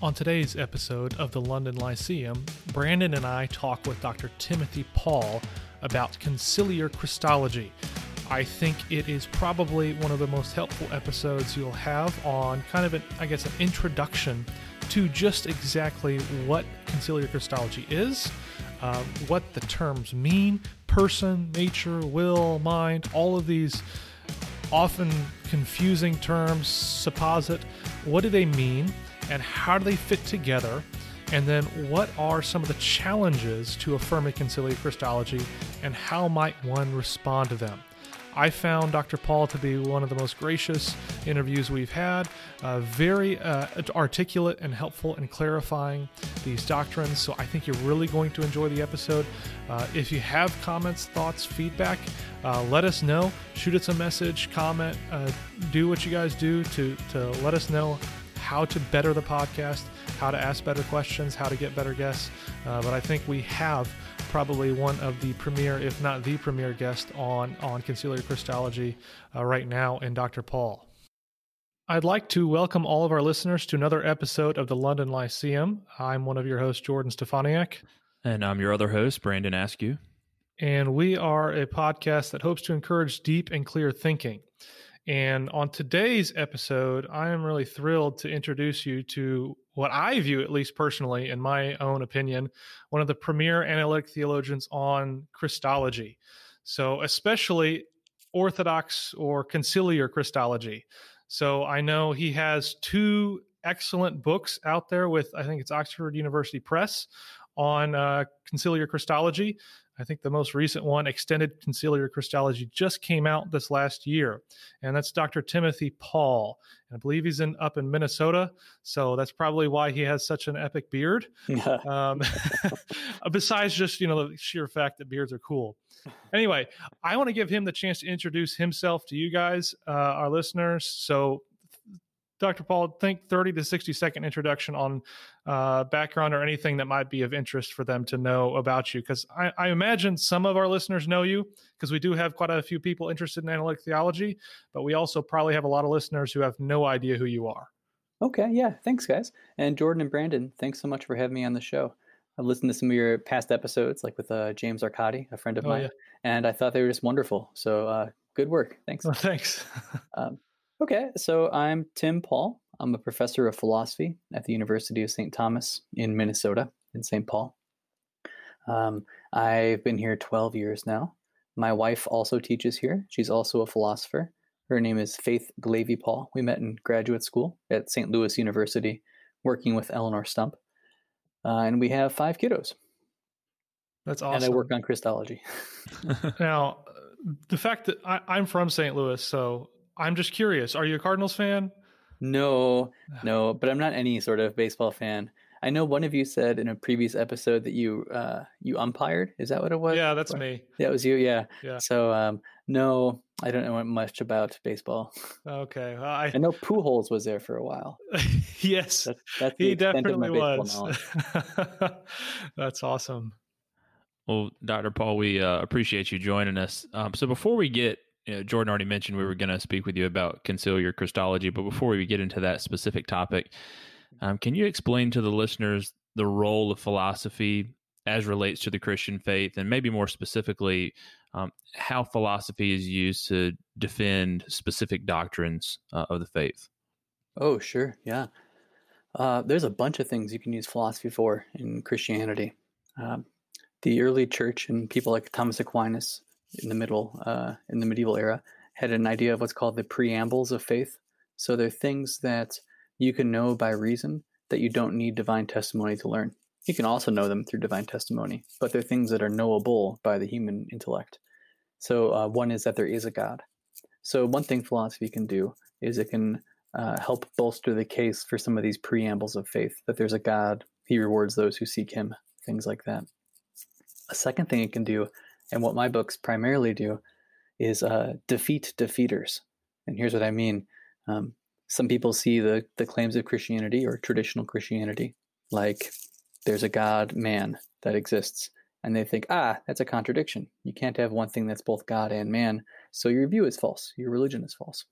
On today's episode of the London Lyceum, Brandon and I talk with Dr. Timothy Pawl about conciliar Christology. I think it is probably one of the most helpful episodes you'll have on kind of an, I guess, an introduction to just exactly what conciliar Christology is, uh, what the terms mean person, nature, will, mind, all of these often confusing terms, supposit. What do they mean? And how do they fit together? And then, what are some of the challenges to affirming conciliar Christology, and how might one respond to them? I found Dr. Pawl to be one of the most gracious interviews we've had, uh, very uh, articulate and helpful in clarifying these doctrines. So I think you're really going to enjoy the episode. Uh, if you have comments, thoughts, feedback, uh, let us know. Shoot us a message, comment, uh, do what you guys do to, to let us know how to better the podcast, how to ask better questions, how to get better guests. Uh, but I think we have probably one of the premier, if not the premier guest on, on conciliar Christology uh, right now in Dr. Pawl. I'd like to welcome all of our listeners to another episode of the London Lyceum. I'm one of your hosts, Jordan Stefaniak. And I'm your other host, Brandon Askew. And we are a podcast that hopes to encourage deep and clear thinking. And on today's episode, I am really thrilled to introduce you to what I view, at least personally, in my own opinion, one of the premier analytic theologians on Christology. So, especially Orthodox or conciliar Christology. So, I know he has two excellent books out there with, I think it's Oxford University Press on uh, conciliar Christology. I think the most recent one, Extended Conciliar Christology, just came out this last year, and that's Dr. Timothy Pawl. And I believe he's in up in Minnesota, so that's probably why he has such an epic beard. um, besides just you know the sheer fact that beards are cool. Anyway, I want to give him the chance to introduce himself to you guys, uh, our listeners. So Dr. Pawl, think 30 to 60 second introduction on uh, background or anything that might be of interest for them to know about you. Because I, I, imagine some of our listeners know you because we do have quite a few people interested in analytic theology, but we also probably have a lot of listeners who have no idea who you are. Okay, yeah, thanks, guys. And Jordan and Brandon, thanks so much for having me on the show. I've listened to some of your past episodes, like with uh, James Arcadi, a friend of oh, mine, yeah. and I thought they were just wonderful. So uh, good work. Thanks. Thanks. um, Okay, so I'm Tim Pawl. I'm a professor of philosophy at the University of St. Thomas in Minnesota, in St. Paul. Um, I've been here 12 years now. My wife also teaches here. She's also a philosopher. Her name is Faith Glavey Pawl. We met in graduate school at St. Louis University, working with Eleonore Stump. Uh, and we have five kiddos. That's awesome. And I work on Christology. now, the fact that I, I'm from St. Louis, so I'm just curious. Are you a Cardinals fan? No, no, but I'm not any sort of baseball fan. I know one of you said in a previous episode that you uh, you umpired. Is that what it was? Yeah, that's or, me. That was you. Yeah. Yeah. So um, no, I don't know much about baseball. Okay. Well, I, I know Pujols was there for a while. yes, that's, that's he definitely was. that's awesome. Well, Dr. Pawl, we uh, appreciate you joining us. Um, so before we get you know, Jordan already mentioned we were going to speak with you about conciliar Christology, but before we get into that specific topic, um, can you explain to the listeners the role of philosophy as relates to the Christian faith, and maybe more specifically, um, how philosophy is used to defend specific doctrines uh, of the faith? Oh, sure, yeah. Uh, there's a bunch of things you can use philosophy for in Christianity. Um, the early church and people like Thomas Aquinas in the middle, uh, in the medieval era, had an idea of what's called the preambles of faith. So they're things that you can know by reason that you don't need divine testimony to learn. You can also know them through divine testimony, but they're things that are knowable by the human intellect. So uh, one is that there is a God. So one thing philosophy can do is it can uh, help bolster the case for some of these preambles of faith that there's a God, He rewards those who seek Him, things like that. A second thing it can do and what my books primarily do is uh, defeat defeaters. And here's what I mean. Um, some people see the, the claims of Christianity or traditional Christianity like there's a God man that exists. And they think, ah, that's a contradiction. You can't have one thing that's both God and man. So your view is false. Your religion is false.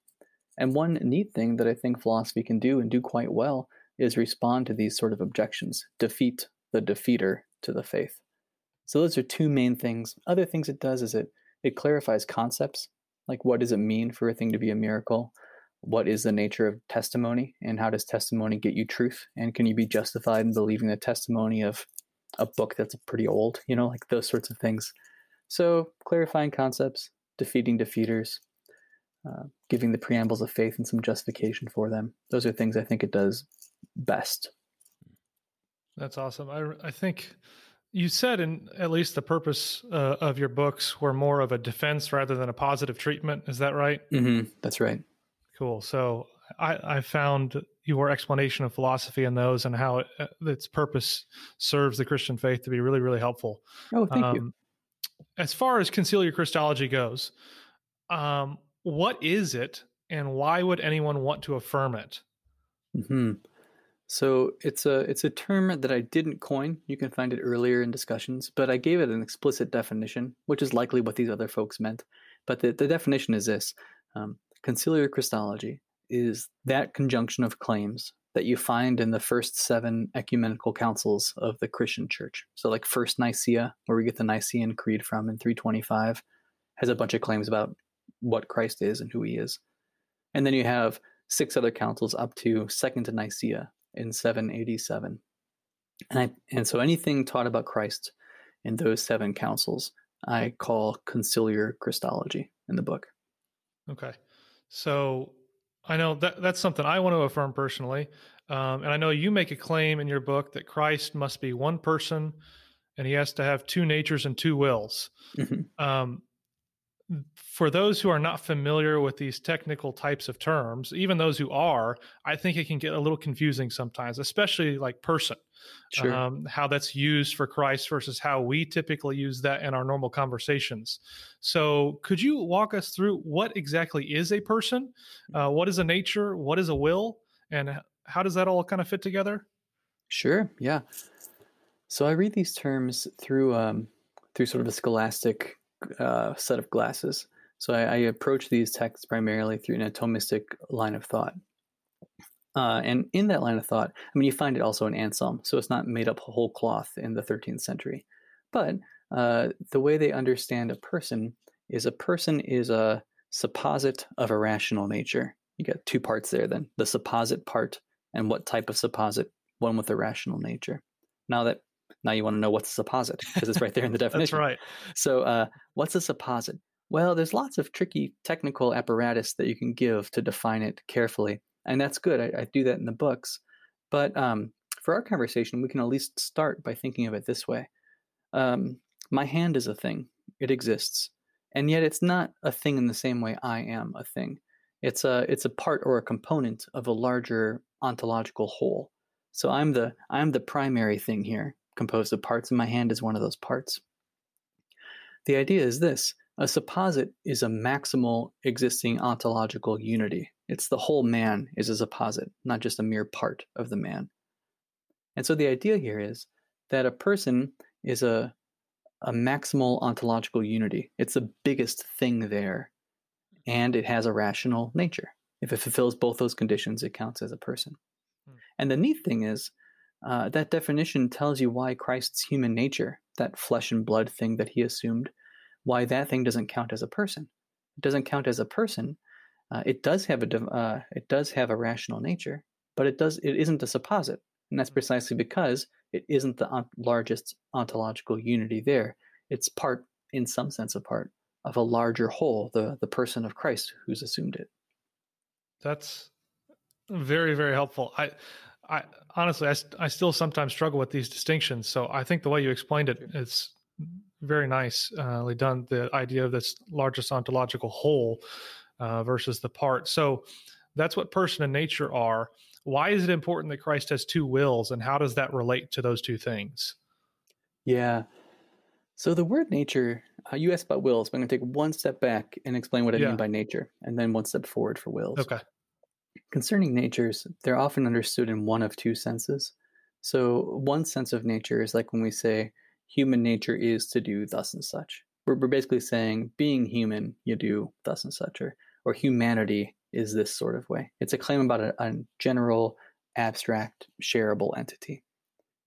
And one neat thing that I think philosophy can do and do quite well is respond to these sort of objections, defeat the defeater to the faith. So those are two main things. Other things it does is it it clarifies concepts, like what does it mean for a thing to be a miracle? What is the nature of testimony and how does testimony get you truth? And can you be justified in believing the testimony of a book that's pretty old, you know, like those sorts of things. So clarifying concepts, defeating defeaters, uh, giving the preambles of faith and some justification for them. Those are things I think it does best. That's awesome. I, I think you said, in at least the purpose uh, of your books were more of a defense rather than a positive treatment. Is that right? Mm-hmm. That's right. Cool. So I, I, found your explanation of philosophy in those and how it, uh, its purpose serves the Christian faith to be really, really helpful. Oh, thank um, you. As far as conciliar Christology goes, um, what is it and why would anyone want to affirm it? Mm-hmm. So it's a it's a term that I didn't coin. You can find it earlier in discussions, but I gave it an explicit definition, which is likely what these other folks meant. But the, the definition is this: um, conciliar Christology is that conjunction of claims that you find in the first seven ecumenical councils of the Christian Church. So, like First Nicaea, where we get the Nicene Creed from in 325, has a bunch of claims about what Christ is and who He is, and then you have six other councils up to Second to Nicaea in 787. And, I, and so anything taught about Christ in those seven councils, I call conciliar Christology in the book. Okay. So I know that that's something I want to affirm personally. Um, and I know you make a claim in your book that Christ must be one person and he has to have two natures and two wills. Mm-hmm. Um, for those who are not familiar with these technical types of terms, even those who are, I think it can get a little confusing sometimes, especially like person. Sure. Um, how that's used for Christ versus how we typically use that in our normal conversations. So, could you walk us through what exactly is a person? Uh, what is a nature? What is a will? And how does that all kind of fit together? Sure. Yeah. So I read these terms through um, through sort of a scholastic uh, set of glasses. So I, I, approach these texts primarily through a Thomistic line of thought. Uh, and in that line of thought, I mean, you find it also in Anselm, so it's not made up whole cloth in the 13th century. But uh, the way they understand a person is a person is a supposit of a rational nature. You get two parts there then the supposit part and what type of supposit, one with a rational nature. Now that now you want to know what's a supposit because it's right there in the definition. That's right. So, uh, what's a supposit? Well, there's lots of tricky technical apparatus that you can give to define it carefully, and that's good. I, I do that in the books. But um, for our conversation, we can at least start by thinking of it this way: um, My hand is a thing; it exists, and yet it's not a thing in the same way I am a thing. It's a it's a part or a component of a larger ontological whole. So I'm the I'm the primary thing here composed of parts, and my hand is one of those parts. The idea is this a supposit is a maximal existing ontological unity. It's the whole man is a supposit, not just a mere part of the man. And so the idea here is that a person is a, a maximal ontological unity. It's the biggest thing there, and it has a rational nature. If it fulfills both those conditions, it counts as a person. Hmm. And the neat thing is, uh, that definition tells you why Christ's human nature, that flesh and blood thing that he assumed, why that thing doesn't count as a person. It doesn't count as a person. Uh, it does have a uh, it does have a rational nature, but it does it isn't a supposit, and that's precisely because it isn't the on- largest ontological unity there. It's part, in some sense, a part of a larger whole, the the person of Christ who's assumed it. That's very very helpful. I I honestly, I, I still sometimes struggle with these distinctions. So I think the way you explained it is very nicely uh, done. The idea of this largest ontological whole uh, versus the part. So that's what person and nature are. Why is it important that Christ has two wills, and how does that relate to those two things? Yeah. So the word nature, uh, you asked about wills, but I'm going to take one step back and explain what I yeah. mean by nature, and then one step forward for wills. Okay. Concerning natures, they're often understood in one of two senses. So, one sense of nature is like when we say human nature is to do thus and such. We're, we're basically saying being human, you do thus and such, or, or humanity is this sort of way. It's a claim about a, a general abstract, shareable entity.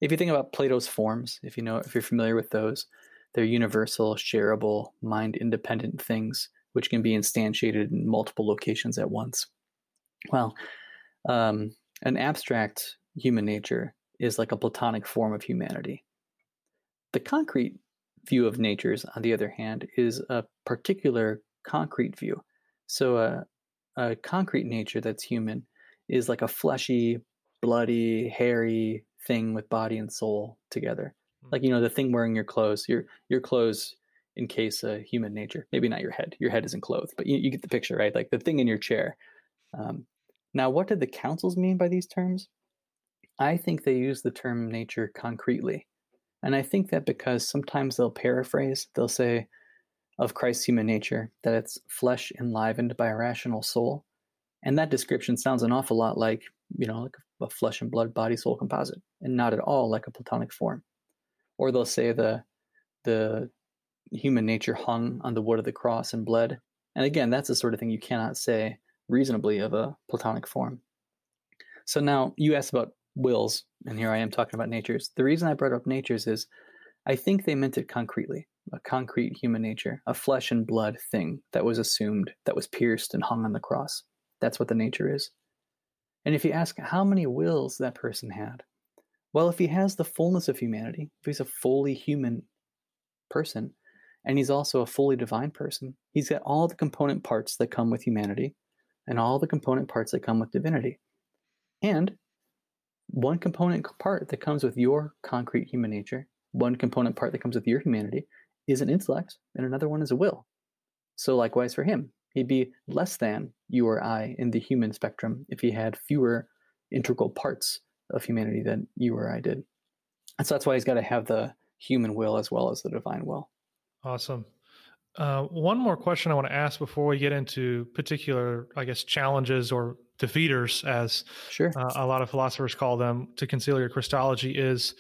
If you think about Plato's forms, if you know if you're familiar with those, they're universal, shareable, mind independent things which can be instantiated in multiple locations at once. Well, um, an abstract human nature is like a Platonic form of humanity. The concrete view of natures, on the other hand, is a particular concrete view. So, a, a concrete nature that's human is like a fleshy, bloody, hairy thing with body and soul together. Hmm. Like you know, the thing wearing your clothes. Your your clothes encase a human nature. Maybe not your head. Your head isn't clothed, but you, you get the picture, right? Like the thing in your chair. Um, now, what did the councils mean by these terms? I think they use the term nature concretely. And I think that because sometimes they'll paraphrase, they'll say of Christ's human nature that it's flesh enlivened by a rational soul. And that description sounds an awful lot like, you know, like a flesh and blood body soul composite, and not at all like a Platonic form. Or they'll say the the human nature hung on the wood of the cross and bled. And again, that's the sort of thing you cannot say reasonably of a Platonic form. So now you asked about wills, and here I am talking about natures. The reason I brought up natures is I think they meant it concretely a concrete human nature, a flesh and blood thing that was assumed, that was pierced and hung on the cross. That's what the nature is. And if you ask how many wills that person had, well, if he has the fullness of humanity, if he's a fully human person, and he's also a fully divine person, he's got all the component parts that come with humanity and all the component parts that come with divinity. And one component part that comes with your concrete human nature, one component part that comes with your humanity is an intellect, and another one is a will. So, likewise for him, he'd be less than you or I in the human spectrum if he had fewer integral parts of humanity than you or I did. And so that's why he's got to have the human will as well as the divine will. Awesome. Uh, one more question I want to ask before we get into particular, I guess, challenges or defeaters, as sure. uh, a lot of philosophers call them, to conciliar Christology is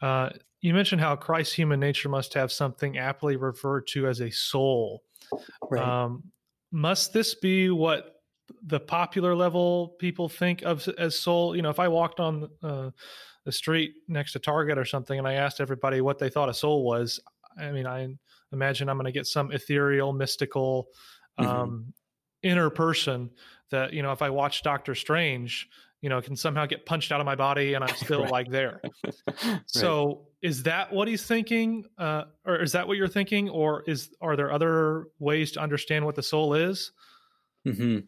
uh, you mentioned how Christ's human nature must have something aptly referred to as a soul. Right. Um, must this be what the popular level people think of as soul? You know, if I walked on uh, the street next to Target or something and I asked everybody what they thought a soul was, I mean, I imagine I'm going to get some ethereal, mystical, mm-hmm. um, inner person that you know if I watch Doctor Strange, you know, can somehow get punched out of my body and I'm still right. like there. right. So is that what he's thinking, uh, or is that what you're thinking, or is are there other ways to understand what the soul is? Mm-hmm.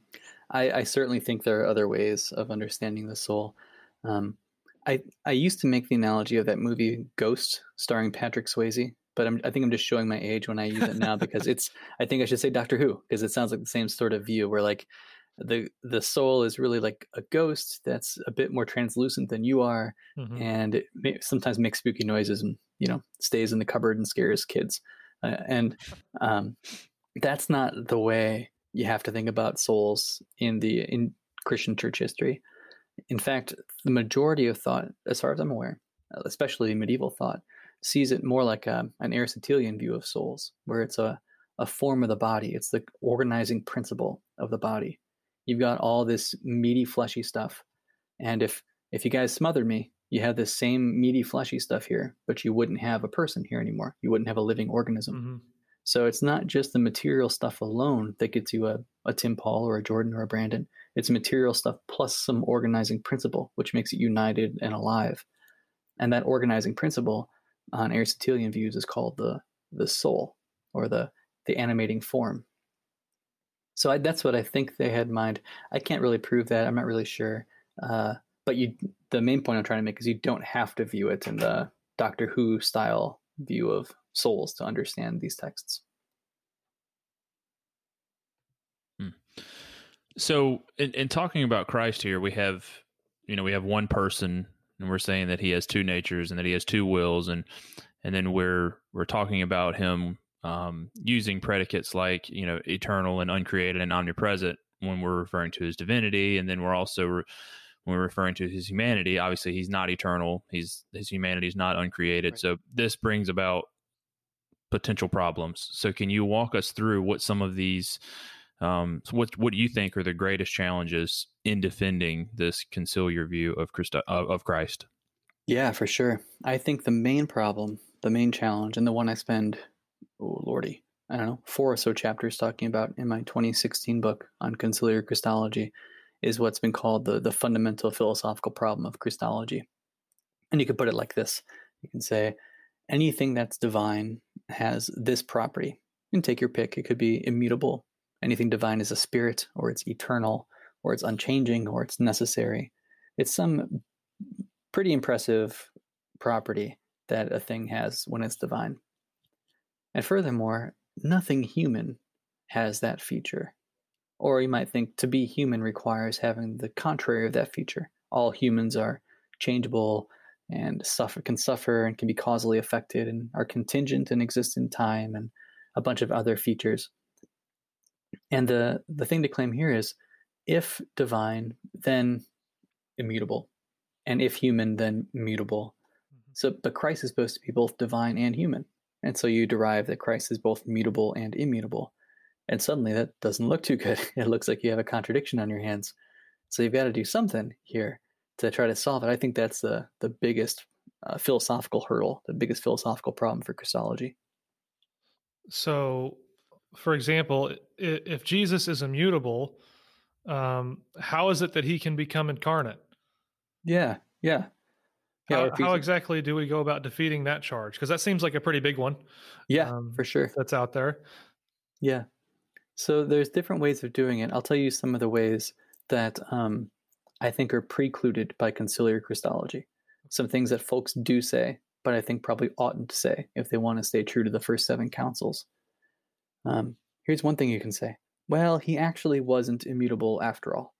I, I, certainly think there are other ways of understanding the soul. Um, I I used to make the analogy of that movie Ghost, starring Patrick Swayze but I'm, I think I'm just showing my age when I use it now because it's. I think I should say Doctor Who because it sounds like the same sort of view where like the the soul is really like a ghost that's a bit more translucent than you are, mm-hmm. and it may, sometimes makes spooky noises and you know stays in the cupboard and scares kids, uh, and um, that's not the way you have to think about souls in the in Christian church history. In fact, the majority of thought, as far as I'm aware, especially medieval thought, sees it more like a, an Aristotelian view of souls, where it's a, a form of the body. It's the organizing principle of the body. You've got all this meaty, fleshy stuff. And if if you guys smothered me, you have this same meaty, fleshy stuff here, but you wouldn't have a person here anymore. You wouldn't have a living organism. Mm-hmm. So it's not just the material stuff alone that gets you a, a Tim Pawl or a Jordan or a Brandon. It's material stuff plus some organizing principle, which makes it united and alive. And that organizing principle on Aristotelian views is called the the soul or the the animating form. So I, that's what I think they had in mind. I can't really prove that. I'm not really sure. Uh, but you, the main point I'm trying to make is you don't have to view it in the Doctor Who style view of souls to understand these texts. Hmm. So, in, in talking about Christ here, we have, you know, we have one person and we're saying that he has two natures and that he has two wills and and then we're we're talking about him um, using predicates like you know eternal and uncreated and omnipresent when we're referring to his divinity and then we're also re- when we're referring to his humanity obviously he's not eternal he's his humanity is not uncreated right. so this brings about potential problems so can you walk us through what some of these Um, so, what what do you think are the greatest challenges in defending this conciliar view of Christ of Christ? Yeah, for sure. I think the main problem, the main challenge, and the one I spend, oh lordy, I don't know, four or so chapters talking about in my 2016 book on conciliar Christology, is what's been called the the fundamental philosophical problem of Christology. And you could put it like this: you can say anything that's divine has this property. And take your pick. It could be immutable. Anything divine is a spirit, or it's eternal, or it's unchanging, or it's necessary. It's some pretty impressive property that a thing has when it's divine. And furthermore, nothing human has that feature. Or you might think to be human requires having the contrary of that feature. All humans are changeable and suffer can suffer and can be causally affected and are contingent and exist in time and a bunch of other features. And the the thing to claim here is if divine, then immutable and if human, then mutable. Mm-hmm. So, but Christ is supposed to be both divine and human. And so you derive that Christ is both mutable and immutable. And suddenly that doesn't look too good. It looks like you have a contradiction on your hands. So you've got to do something here to try to solve it. I think that's the, the biggest uh, philosophical hurdle, the biggest philosophical problem for Christology. So, for example, if Jesus is immutable, um, how is it that he can become incarnate? Yeah, yeah. How, how exactly do we go about defeating that charge? Because that seems like a pretty big one. Yeah, um, for sure. That's out there. Yeah. So there's different ways of doing it. I'll tell you some of the ways that um, I think are precluded by conciliar Christology. Some things that folks do say, but I think probably oughtn't to say if they want to stay true to the first seven councils. Um, here's one thing you can say. Well, he actually wasn't immutable after all.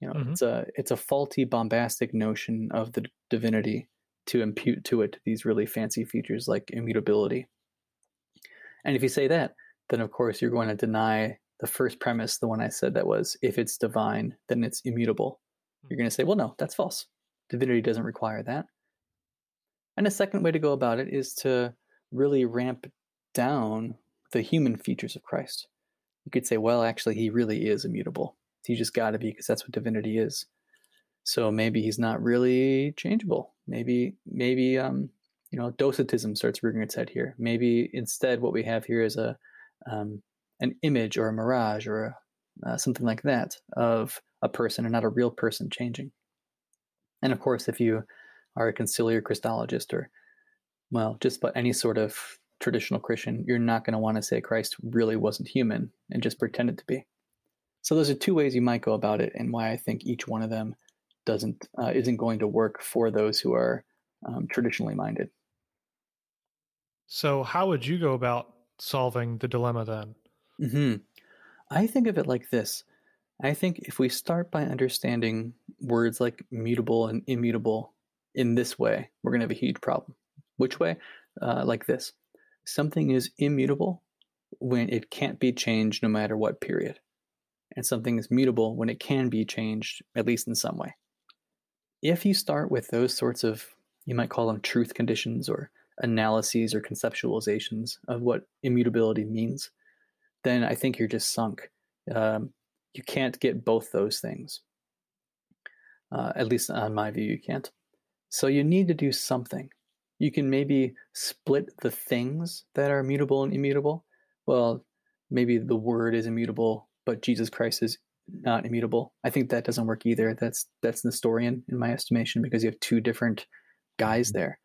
You know, mm-hmm. it's a it's a faulty, bombastic notion of the divinity to impute to it these really fancy features like immutability. And if you say that, then of course you're going to deny the first premise, the one I said that was if it's divine, then it's immutable. You're going to say, well, no, that's false. Divinity doesn't require that. And a second way to go about it is to really ramp down the human features of Christ. You could say, well, actually, he really is immutable. He just got to be because that's what divinity is. So maybe he's not really changeable. Maybe maybe um, you know docetism starts rearing its head here. Maybe instead what we have here is a um, an image or a mirage or a, uh, something like that of a person and not a real person changing. And of course, if you are a conciliar Christologist or well, just about any sort of traditional Christian, you're not going to want to say Christ really wasn't human and just pretended to be. So those are two ways you might go about it, and why I think each one of them doesn't uh, isn't going to work for those who are um, traditionally minded. So how would you go about solving the dilemma then? Mm-hmm. I think of it like this. I think if we start by understanding words like mutable and immutable in this way, we're going to have a huge problem. Which way? Uh, like this. Something is immutable when it can't be changed no matter what period and something is mutable when it can be changed, at least in some way. If you start with those sorts of, you might call them truth conditions or analyses or conceptualizations of what immutability means, then I think you're just sunk. Um, you can't get both those things. Uh, at least on my view, you can't. So you need to do something. You can maybe split the things that are mutable and immutable. Well, maybe the word is immutable but Jesus Christ is not immutable. I think that doesn't work either. That's that's Nestorian in my estimation because you have two different guys mm-hmm. there.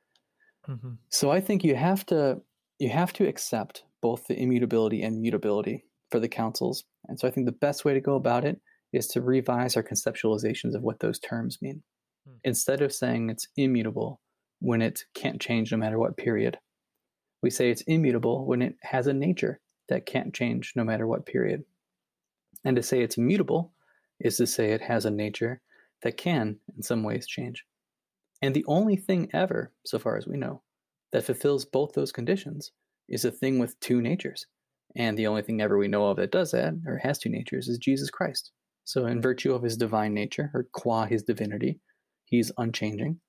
Mm-hmm. So I think you have to you have to accept both the immutability and mutability for the councils. And so I think the best way to go about it is to revise our conceptualizations of what those terms mean. Mm-hmm. Instead of saying it's immutable when it can't change no matter what period, we say it's immutable when it has a nature that can't change no matter what period. And to say it's mutable is to say it has a nature that can, in some ways, change. And the only thing ever, so far as we know, that fulfills both those conditions is a thing with two natures. And the only thing ever we know of that does that, or has two natures, is Jesus Christ. So, in virtue of his divine nature, or qua his divinity, he's unchanging.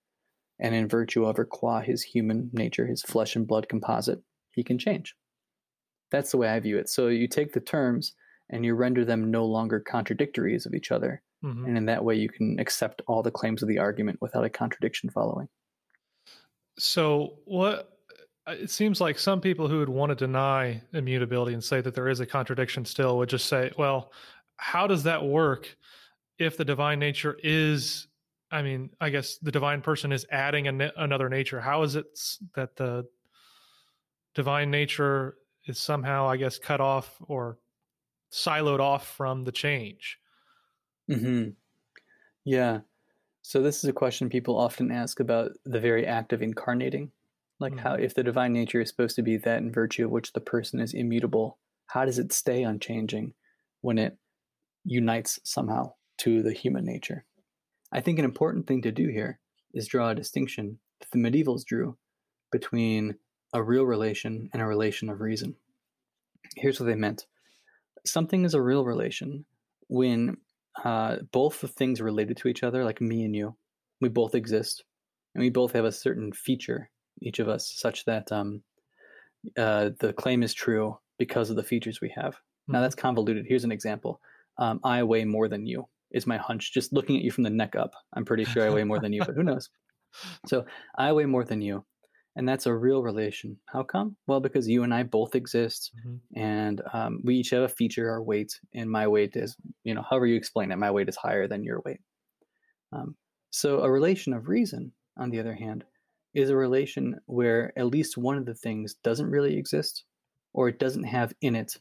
And in virtue of, or qua his human nature, his flesh and blood composite, he can change. That's the way I view it. So, you take the terms and you render them no longer contradictories of each other. Mhm. And in that way, you can accept all the claims of the argument without a contradiction following. So, what uh, it seems like some people who would want to deny immutability and say that there is a contradiction still would just say, well, how does that work if the divine nature is, I mean, I guess the divine person is adding a na- another nature? How is it that the divine nature is somehow, I guess, cut off or siloed off from the change? hmm Yeah. So this is a question people often ask about the very act of incarnating. Like how if the divine nature is supposed to be that in virtue of which the person is immutable, how does it stay unchanging when it unites somehow to the human nature? I think an important thing to do here is draw a distinction that the medievals drew between a real relation and a relation of reason. Here's what they meant. Something is a real relation when uh, both the things related to each other, like me and you, we both exist, and we both have a certain feature, each of us, such that um, uh, the claim is true because of the features we have. Now Mhm. that's convoluted. Here's an example. Um, I weigh more than you is my hunch. Just looking at you from the neck up, I'm pretty sure I weigh more than you, but who knows? So I weigh more than you, and that's a real relation. How come? Well, because you and I both exist, Mhm. and um, we each have a feature, our weight, and my weight is, you know, however you explain it, my weight is higher than your weight. Um, so a relation of reason, on the other hand, is a relation where at least one of the things doesn't really exist, or it doesn't have in it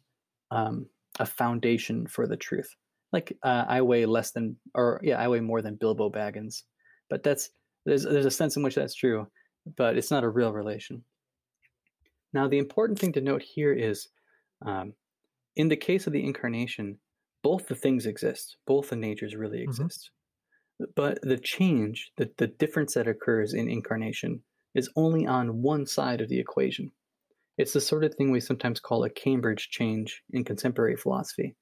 um, a foundation for the truth. Like uh, I weigh less than, or yeah, I weigh more than Bilbo Baggins, but that's there's there's a sense in which that's true, but it's not a real relation. Now, the important thing to note here is, um, in the case of the incarnation, both the things exist, both the natures really Mhm. exist, but the change, the the difference that occurs in incarnation, is only on one side of the equation. It's the sort of thing we sometimes call a Cambridge change in contemporary philosophy.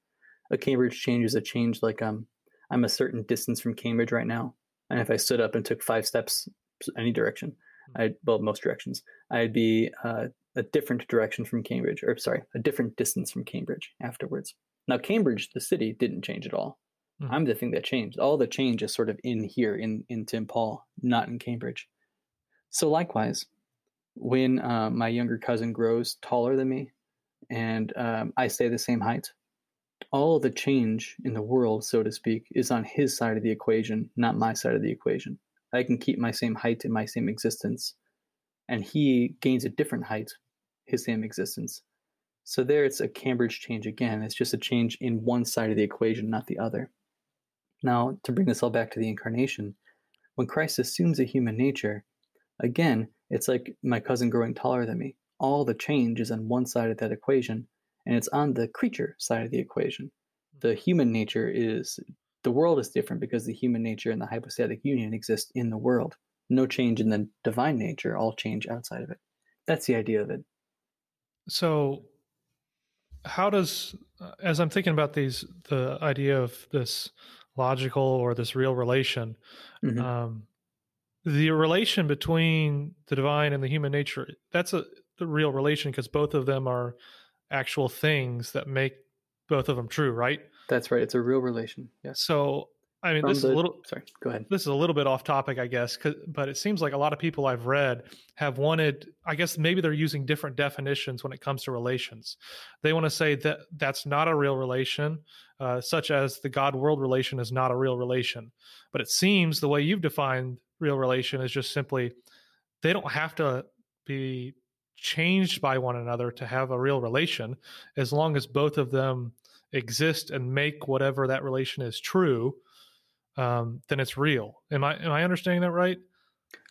A Cambridge change is a change like um, I'm a certain distance from Cambridge right now, and if I stood up and took five steps any direction, I well most directions, I'd be uh, a different direction from Cambridge, or sorry, a different distance from Cambridge afterwards. Now Cambridge, the city, didn't change at all. Mhm. I'm the thing that changed. All the change is sort of in here, in in Tim Pawl, not in Cambridge. So likewise, when uh, my younger cousin grows taller than me, and um, I stay the same height, all the change in the world, so to speak, is on his side of the equation, not my side of the equation. I can keep my same height and my same existence, and he gains a different height, his same existence. So there, it's a Cambridge change again. It's just a change in one side of the equation, not the other. Now, to bring this all back to the incarnation, when Christ assumes a human nature, again, it's like my cousin growing taller than me. All the change is on one side of that equation, and it's on the creature side of the equation. The human nature is, the world is different because the human nature and the hypostatic union exist in the world. No change in the divine nature, all change outside of it. That's the idea of it. So, how does, uh, as I'm thinking about these, the idea of this logical or this real relation, Mhm. um, the relation between the divine and the human nature, that's a the real relation because both of them are actual things that make both of them true, right? That's right. It's a real relation. Yeah. So, I mean, From this is a little Sorry. Go ahead. this is a little bit off topic, I guess, 'cause- but it seems like a lot of people I've read have wanted, I guess maybe they're using different definitions when it comes to relations. They want to say that that's not a real relation, uh, such as the God world relation is not a real relation. But it seems the way you've defined real relation is just simply they don't have to be changed by one another to have a real relation as long as both of them exist and make whatever that relation is true um, then it's real. Am I am I understanding that right?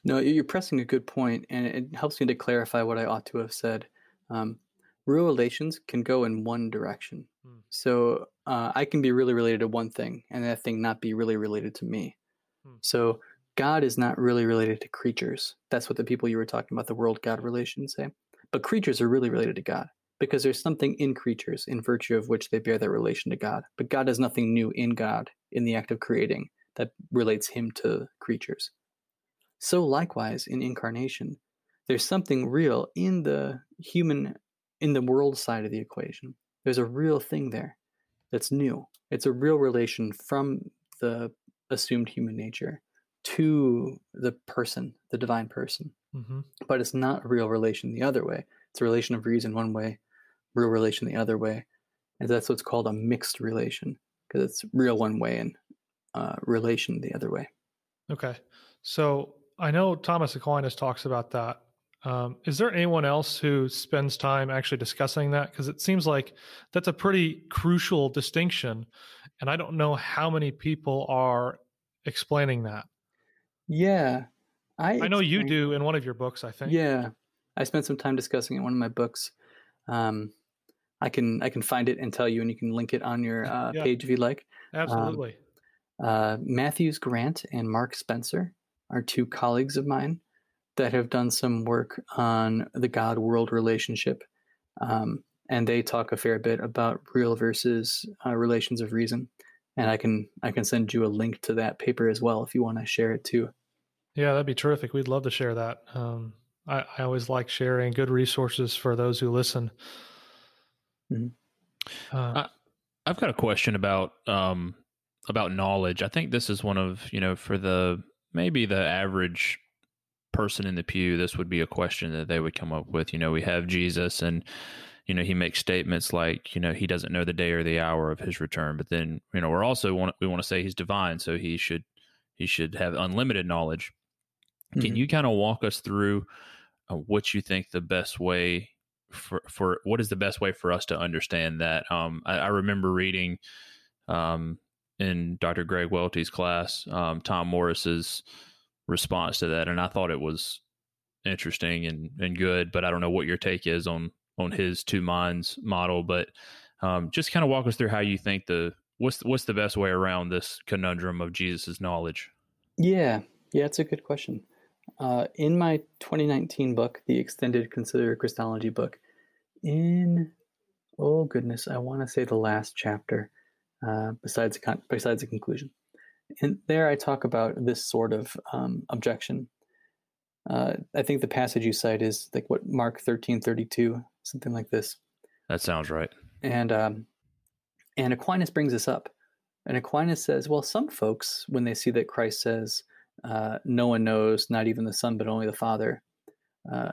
No, you- you're pressing a good point, and it helps me to clarify what I ought to have said. Um, real relations can go in one direction. Hmm. So uh, I can be really related to one thing, and that thing not be really related to me. Hmm. So God is not really related to creatures. That's what the people you were talking about, the world God relation, say. But creatures are really related to God because there's something in creatures in virtue of which they bear their relation to God. But God has nothing new in God in the act of creating that relates him to creatures. So likewise in incarnation, there's something real in the human in the world side of the equation. There's a real thing there. that's new. It's a real relation from the assumed human nature to the person, the divine person. hmm But it's not a real relation the other way. It's a relation of reason one way, real relation the other way. And that's what's called a mixed relation because it's real one way and uh, relation the other way. Okay. So I know Thomas Aquinas talks about that. Um, is there anyone else who spends time actually discussing that? Because it seems like that's a pretty crucial distinction. And I don't know how many people are explaining that. Yeah. I, I know you do in one of your books, I think. Yeah, I spent some time discussing it in one of my books. Um, I can I can find it and tell you, and you can link it on your uh, Yeah. page if you'd like. Absolutely. Uh, Matthews Grant and Mark Spencer are two colleagues of mine that have done some work on the God world relationship. Um, and they talk a fair bit about real versus uh, relations of reason. And I can I can send you a link to that paper as well if you want to share it too. yeah, that'd be terrific. We'd love to share that. Um, I, I always like sharing good resources for those who listen. Mhm. Uh, I've got a question about um about knowledge. I think this is one of you know for the maybe the average person in the pew, this would be a question that they would come up with. You know, we have Jesus, and you know he makes statements like you know he doesn't know the day or the hour of his return, but then you know we're also want we want to say he's divine, so he should he should have unlimited knowledge. Can Mhm. you kind of walk us through uh, what you think the best way for for what is the best way for us to understand that? Um, I, I remember reading um, in Dr. Greg Welty's class um, Tom Morris's response to that, and I thought it was interesting and and good. But I don't know what your take is on on his two minds model. But um, just kind of walk us through how you think the what's what's the best way around this conundrum of Jesus's knowledge. Yeah, yeah, it's a good question. Uh, in my 2019 book, the extended Conciliar Christology book, in oh goodness, I want to say the last chapter, uh, besides the con- besides the conclusion, and there I talk about this sort of um, objection. Uh, I think the passage you cite is like what Mark 13:32, something like this. That sounds right. And um, and Aquinas brings this up, and Aquinas says, well, some folks when they see that Christ says, uh, "No one knows, not even the Son, but only the Father," uh,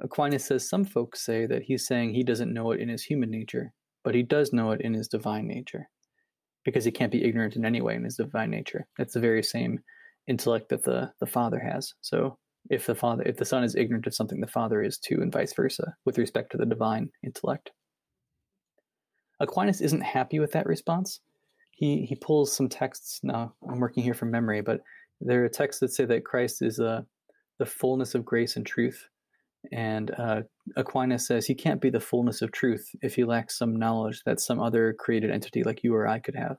Aquinas says some folks say that he's saying he doesn't know it in his human nature, but he does know it in his divine nature, because he can't be ignorant in any way in his divine nature. It's the very same intellect that the the Father has. So if the Father, if the Son is ignorant of something, the Father is too, and vice versa with respect to the divine intellect. Aquinas isn't happy with that response. He he pulls some texts. Now I'm working here from memory, but there are texts that say that Christ is uh, the fullness of grace and truth, and uh, Aquinas says he can't be the fullness of truth if he lacks some knowledge that some other created entity like you or I could have.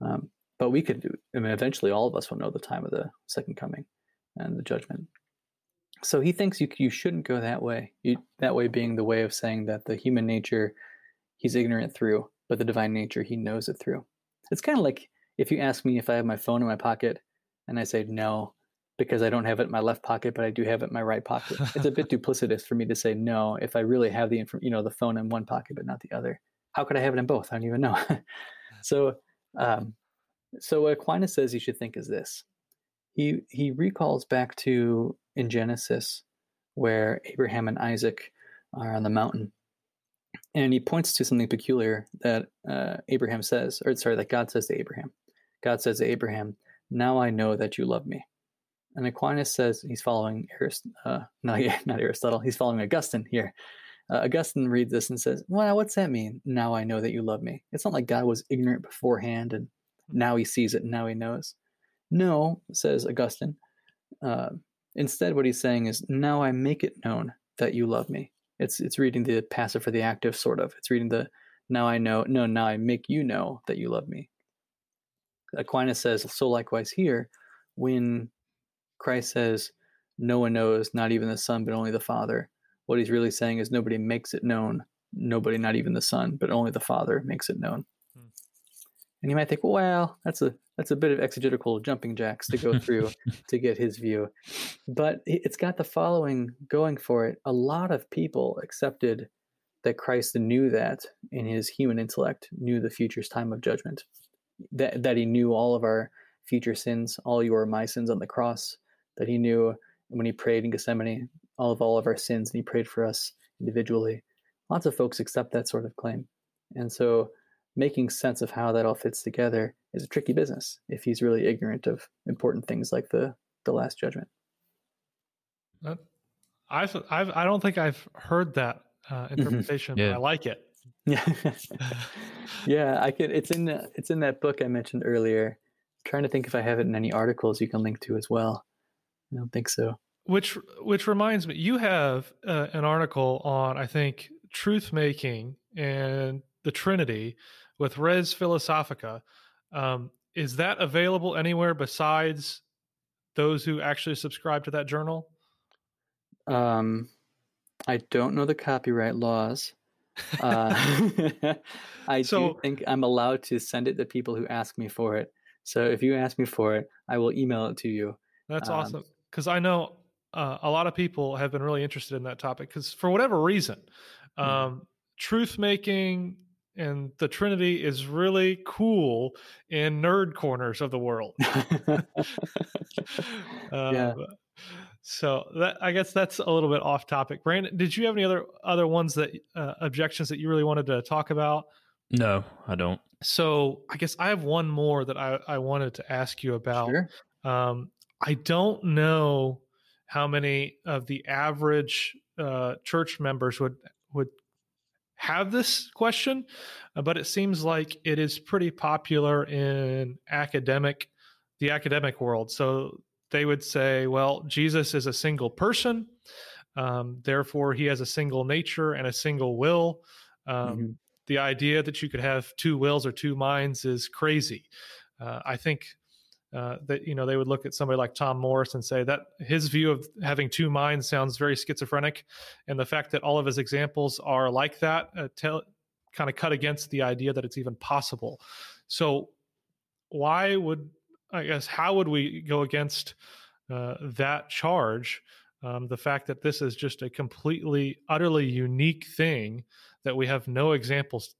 Um, but we could. do I mean, eventually, all of us will know the time of the second coming and the judgment. So he thinks you you shouldn't go that way. You, that way being the way of saying that the human nature he's ignorant through, but the divine nature he knows it through. It's kind of like if you ask me if I have my phone in my pocket and I say no because I don't have it in my left pocket, but I do have it in my right pocket. It's a bit duplicitous for me to say no if I really have the you know the phone in one pocket but not the other. How could I have it in both? I don't even know. so, um, so what Aquinas says you should think is this. He he recalls back to in Genesis where Abraham and Isaac are on the mountain and he points to something peculiar that uh, Abraham says, or sorry, that God says to Abraham. God says to Abraham, "Now I know that you love me." And Aquinas says he's following Arist- uh, not, not Aristotle. He's following Augustine here. Uh, Augustine reads this and says, "Well, what's that mean? Now I know that you love me." It's not like God was ignorant beforehand and now he sees it and now he knows. No, says Augustine. Uh, instead, what he's saying is, "Now I make it known that you love me." It's it's reading the passive for the active, sort of. It's reading the now I know, no, now I make you know that you love me. Aquinas says, so likewise here, when Christ says, no one knows, not even the Son, but only the Father, what he's really saying is nobody makes it known, nobody, not even the Son, but only the Father makes it known. And you might think, well, that's a that's a bit of exegetical jumping jacks to go through to get his view. But it's got the following going for it. A lot of people accepted that Christ knew that in his human intellect, knew the future's time of judgment, that, that he knew all of our future sins, all your my sins on the cross, that he knew when he prayed in Gethsemane, all of all of our sins, and he prayed for us individually. Lots of folks accept that sort of claim. And so making sense of how that all fits together is a tricky business if he's really ignorant of important things like the, the last judgment. I've, I've, I don't think I've heard that uh, mm-hmm. interpretation. Mm-hmm. Yeah. I like it. Yeah, yeah. I could. It's in it's in that book I mentioned earlier. I'm trying to think if I have it in any articles you can link to as well. I don't think so. Which which reminds me, you have uh, an article on I think truth making and the Trinity with Res Philosophica. Um, is that available anywhere besides those who actually subscribe to that journal? Um, I don't know the copyright laws. Uh, I so, do think I'm allowed to send it to people who ask me for it. So if you ask me for it, I will email it to you. That's um, awesome. Because I know uh, a lot of people have been really interested in that topic because for whatever reason, um, mm-hmm. truth making and the Trinity is really cool in nerd corners of the world. yeah. Um, so that I guess that's a little bit off topic. Brandon, did you have any other other ones that uh, objections that you really wanted to talk about? No, I don't. So I guess I have one more that I, I wanted to ask you about. Sure. Um, I don't know how many of the average uh, church members would would have this question, uh, but it seems like it is pretty popular in academic the academic world. So they would say, well, Jesus is a single person, um, therefore he has a single nature and a single will. Um, mm-hmm. The idea that you could have two wills or two minds is crazy. Uh, I think uh, that you know they would look at somebody like Tom Morris and say that his view of having two minds sounds very schizophrenic, and the fact that all of his examples are like that uh, tell, kind of cut against the idea that it's even possible. So, why would I guess how would we go against uh, that charge? Um, the fact that this is just a completely, utterly unique thing that we have no examples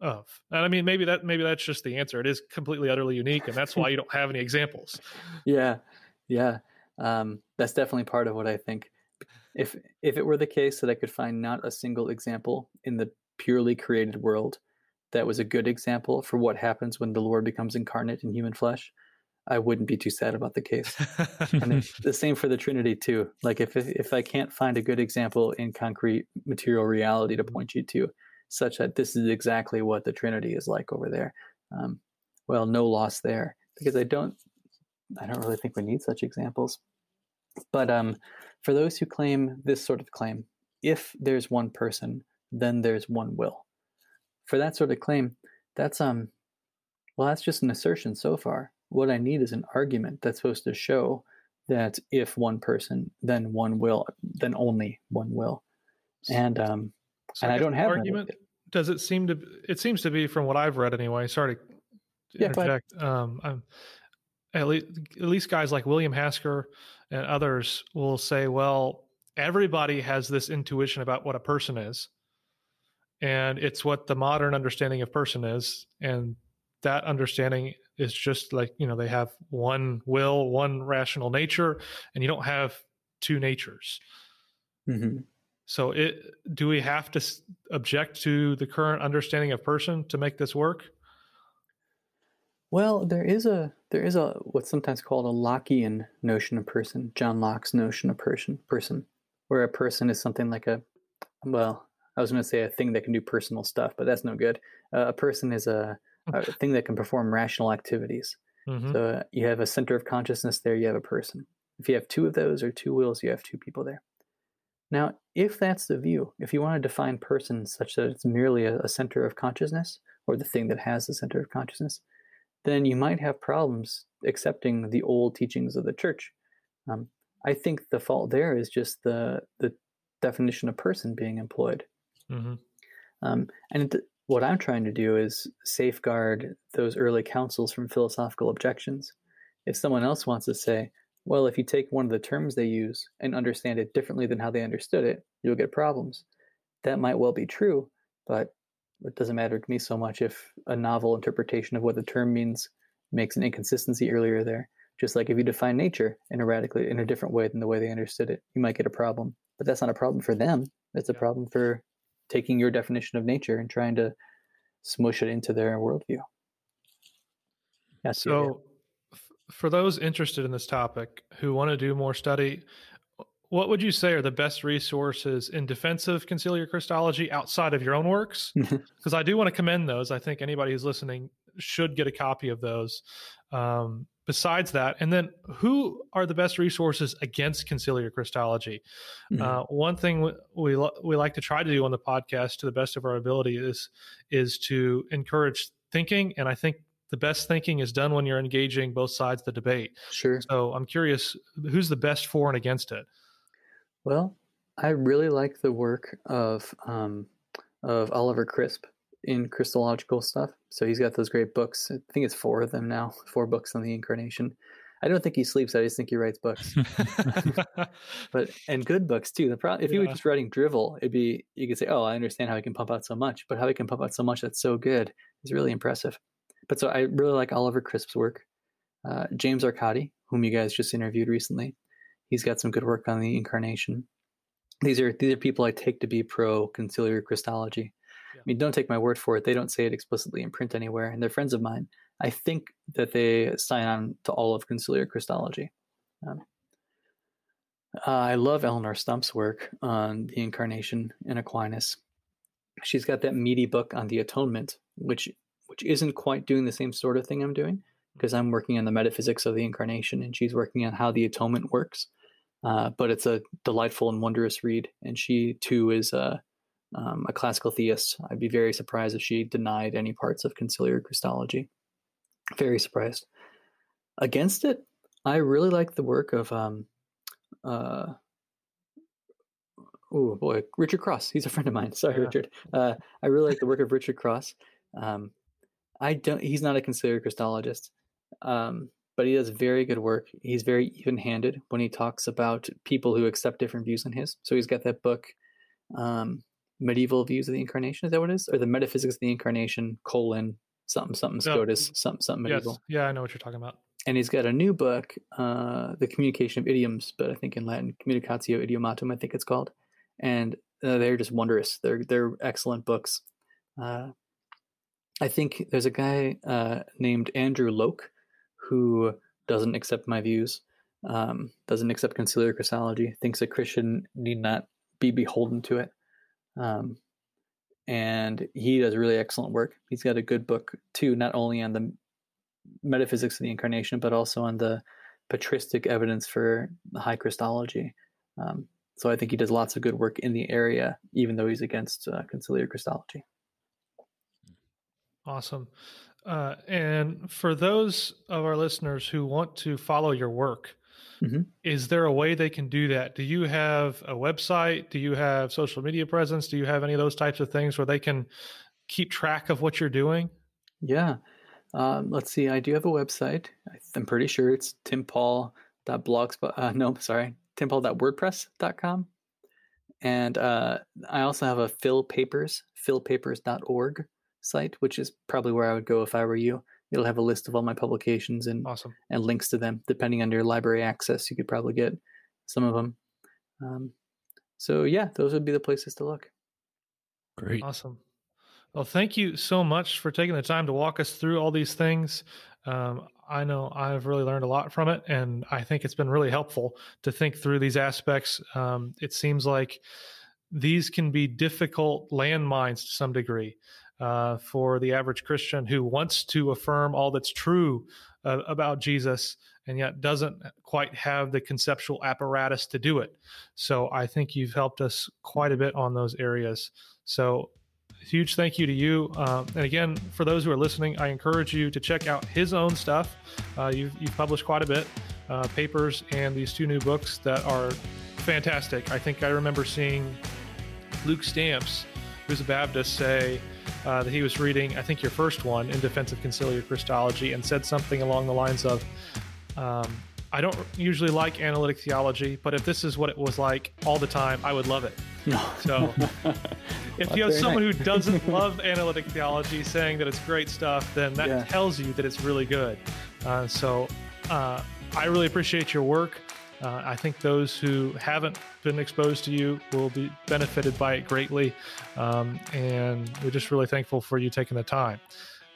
of. And I mean, maybe that maybe that's just the answer. It is completely utterly unique, and that's why you don't have any examples. Yeah, yeah, um, that's definitely part of what I think. If if it were the case that I could find not a single example in the purely created world that was a good example for what happens when the Lord becomes incarnate in human flesh, I wouldn't be too sad about the case. and the same for the Trinity too. Like if if I can't find a good example in concrete material reality to point you to, such that this is exactly what the Trinity is like over there. Um, well, no loss there because I don't, I don't really think we need such examples. But um, for those who claim this sort of claim, if there's one person, then there's one will. For that sort of claim, that's um, well, that's just an assertion so far. What I need is an argument that's supposed to show that if one person, then one will, then only one will. And um, so and I, I don't have argument. Does it seem to? It seems to be from what I've read anyway. Sorry to yeah, interject. Um, I'm, at least, at least guys like William Hasker and others will say, well, everybody has this intuition about what a person is, and it's what the modern understanding of person is, and that understanding is just like you know they have one will, one rational nature, and you don't have two natures. Mm-hmm. So, it, do we have to object to the current understanding of person to make this work? Well, there is a there is a what's sometimes called a Lockean notion of person, John Locke's notion of person, person, where a person is something like a well, I was going to say a thing that can do personal stuff, but that's no good. Uh, a person is a, a, thing that can perform rational activities. Mm-hmm. So uh, you have a center of consciousness there, you have a person. If you have two of those or two wills, you have two people there. Now, if that's the view, if you want to define person such that it's merely a, a center of consciousness, or the thing that has the center of consciousness, then you might have problems accepting the old teachings of the church. Um, I think the fault there is just the the definition of person being employed. Mm-hmm. Um, and th- what I'm trying to do is safeguard those early councils from philosophical objections. If someone else wants to say, well, if you take one of the terms they use and understand it differently than how they understood it, you'll get problems. that might well be true, but it doesn't matter to me so much if a novel interpretation of what the term means makes an inconsistency earlier there. Just like if you define nature in a radically in a different way than the way they understood it, you might get a problem. But that's not a problem for them. It's a problem for taking your definition of nature and trying to smush it into their worldview. That's. So, for those interested in this topic who want to do more study, what would you say are the best resources in defensive conciliar Christology outside of your own works? Because I do want to commend those. I think anybody who's listening should get a copy of those. Um, besides that, and then who are the best resources against conciliar Christology? Mhm. Uh, one thing we we, li- we like to try to do on the podcast to the best of our ability is is to encourage thinking, and I think the best thinking is done when you're engaging both sides of the debate. sure. So I'm curious, who's the best for and against it? Well, I really like the work of um, of Oliver Crisp in Christological stuff. So he's got those great books. I think it's four of them now, four books on the incarnation. I don't think he sleeps. I just think he writes books, but and good books too. The problem, if he was Yeah. just writing drivel, it'd be you could say, "Oh, I understand how he can pump out so much," but how he can pump out so much that's so good is really impressive. But so I really like Oliver Crisp's work. Uh, James Arcadi, whom you guys just interviewed recently, he's got some good work on the incarnation. These are these are people I take to be pro conciliar Christology. Yeah. I mean, don't take my word for it. They don't say it explicitly in print anywhere, and they're friends of mine. I think that they sign on to all of conciliar Christology. Um, uh, I love Eleonore Stump's work on the incarnation in Aquinas. She's got that meaty book on the atonement, which which isn't quite doing the same sort of thing I'm doing because I'm working on the metaphysics of the incarnation and she's working on how the atonement works. Uh, but it's a delightful and wondrous read, and she too is a, um, a classical theist. I'd be very surprised if she denied any parts of conciliar Christology. Very surprised. Against it, I really like the work of um, uh, oh boy, Richard Cross. He's a friend of mine. Sorry, Yeah. Richard. Uh, I really like the work of Richard Cross. Um, I don't. He's not a conciliar Christologist, um, but he does very good work. He's very even-handed when he talks about people who accept different views than his. So he's got that book, um, "Medieval Views of the Incarnation." Is that what it is? Or the Metaphysics of the Incarnation: colon something something. Scotus something something yes, medieval yeah, I know what you're talking about. and he's got a new book, uh, "The Communication of Idioms," but I think in Latin, "Communicatio Idiomatum," I think it's called, and uh, they're just wondrous. They're they're excellent books. Uh, I think there's a guy uh, named Andrew Loke who doesn't accept my views, um, doesn't accept conciliar Christology, thinks a Christian need not be beholden to it. Um, and he does really excellent work. He's got a good book too, not only on the metaphysics of the incarnation, but also on the patristic evidence for high Christology. Um, so I think he does lots of good work in the area, even though he's against uh, conciliar Christology. Awesome. Uh, and for those of our listeners who want to follow your work, Mhm. is there a way they can do that? Do you have a website? Do you have social media presence? Do you have any of those types of things where they can keep track of what you're doing? Yeah. Um, let's see. I do have a website. I'm pretty sure it's timpawl.blogspot. Uh, no, sorry, timpawl.wordpress.com. And uh, I also have a Phil Papers, philpapers.org site, which is probably where I would go if I were you. It'll have a list of all my publications and, Awesome. and links to them. Depending on your library access, you could probably get some of them. Um, so, yeah, those would be the places to look. Great. Awesome. Well, thank you so much for taking the time to walk us through all these things. Um, I know I've really learned a lot from it, and I think it's been really helpful to think through these aspects. Um, it seems like these can be difficult landmines to some degree uh, for the average Christian who wants to affirm all that's true uh, about Jesus and yet doesn't quite have the conceptual apparatus to do it. So I think you've helped us quite a bit on those areas. So huge thank you to you. Um, and again, for those who are listening, I encourage you to check out his own stuff. Uh, you've, you've published quite a bit, uh, papers, and these two new books that are fantastic. I think I remember seeing Luke Stamps, who's a Baptist, say uh, that he was reading, I think, your first one in Defense of Conciliar Christology, and said something along the lines of, um, I don't usually like analytic theology, but if this is what it was like all the time, I would love it. So if Well, you have someone nice. who doesn't love analytic theology saying that it's great stuff, then that Yeah. tells you that it's really good. Uh, so uh, I really appreciate your work. Uh, I think those who haven't been exposed to you will be benefited by it greatly. Um, and we're just really thankful for you taking the time.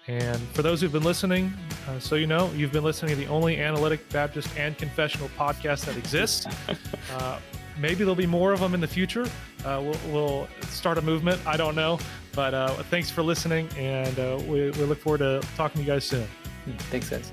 And for those who've been listening, uh, so you know, you've been listening to the only analytic Baptist and confessional podcast that exists. Uh, maybe there'll be more of them in the future. Uh, we'll, we'll start a movement. I don't know. But uh, thanks for listening, and uh, we, we look forward to talking to you guys soon. Thanks, guys.